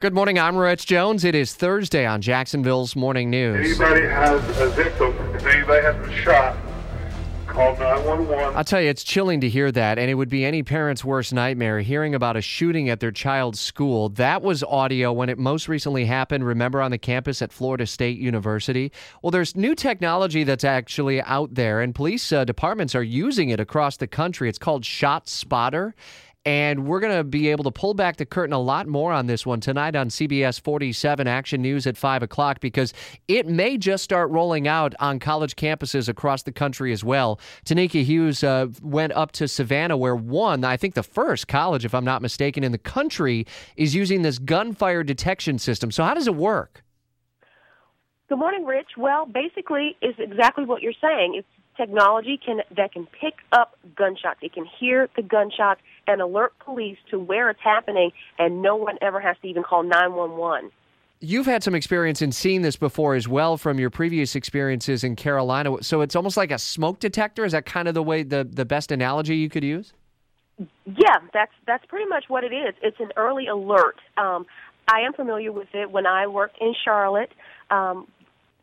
Good morning. I'm Rich Jones. It is Thursday on Jacksonville's Morning News. Anybody has a victim, if anybody has been shot, call 911. I'll tell you, it's chilling to hear that, and it would be any parent's worst nightmare hearing about a shooting at their child's school. That was audio when it most recently happened, remember, on the campus at Florida State University? Well, there's new technology that's actually out there, and police uh, departments are using it across the country. It's called Shot Spotter. And we're going to be able to pull back the curtain a lot more on this one tonight on CBS 47 Action News at 5 o'clock because it may just start rolling out on college campuses across the country as well. Tenikka Hughes uh, went up to Savannah, where one, I think the first college, if I'm not mistaken, in the country is using this gunfire detection system. So, how does it work? Good morning, Rich. Well, basically, is exactly what you're saying. It's technology can that can pick up gunshots. It can hear the gunshots and alert police to where it's happening, and no one ever has to even call 911. You've had some experience in seeing this before as well from your previous experiences in Carolina. So it's almost like a smoke detector. Is that kind of the way the, the best analogy you could use? Yeah, that's that's pretty much what it is. It's an early alert. Um, I am familiar with it. When I worked in Charlotte, um,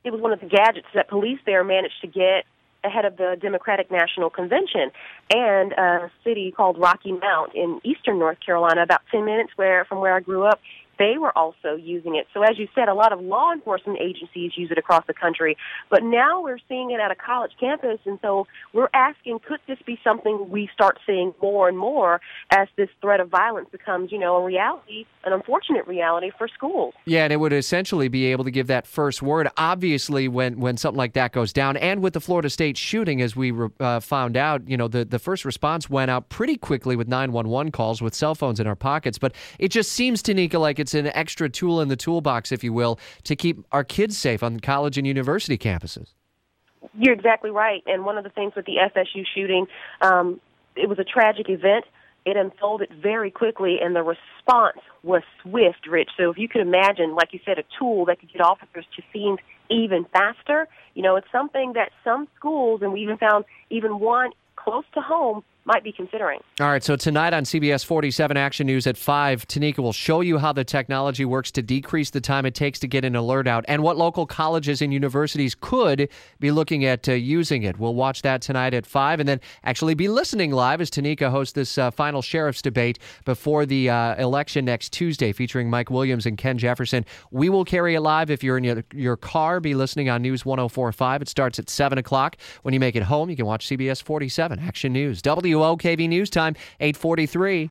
it was one of the gadgets that police there managed to get ahead of the Democratic National Convention and a city called Rocky Mount in eastern North Carolina, about 10 minutes where from where I grew up they were also using it. So, as you said, a lot of law enforcement agencies use it across the country. But now we're seeing it at a college campus, and so we're asking, could this be something we start seeing more and more as this threat of violence becomes, you know, a reality, an unfortunate reality for schools? Yeah, and it would essentially be able to give that first word. Obviously, when when something like that goes down, and with the Florida State shooting, as we uh, found out, you know, the the first response went out pretty quickly with 911 calls with cell phones in our pockets. But it just seems Tenikka like it's it's an extra tool in the toolbox, if you will, to keep our kids safe on college and university campuses. You're exactly right. And one of the things with the FSU shooting, um, it was a tragic event. It unfolded very quickly, and the response was swift, Rich. So if you could imagine, like you said, a tool that could get officers to scenes even faster, you know, it's something that some schools, and we even found even one close to home, might be considering. All right, so tonight on CBS 47 Action News at 5, Tenikka will show you how the technology works to decrease the time it takes to get an alert out and what local colleges and universities could be looking at uh, using it. We'll watch that tonight at 5 and then actually be listening live as Tenikka hosts this uh, final sheriff's debate before the uh, election next Tuesday featuring Mike Williams and Ken Jefferson. We will carry it live if you're in your, your car. Be listening on News 1045. It starts at 7 o'clock. When you make it home, you can watch CBS 47 Action News. W WOKV News Time, 843.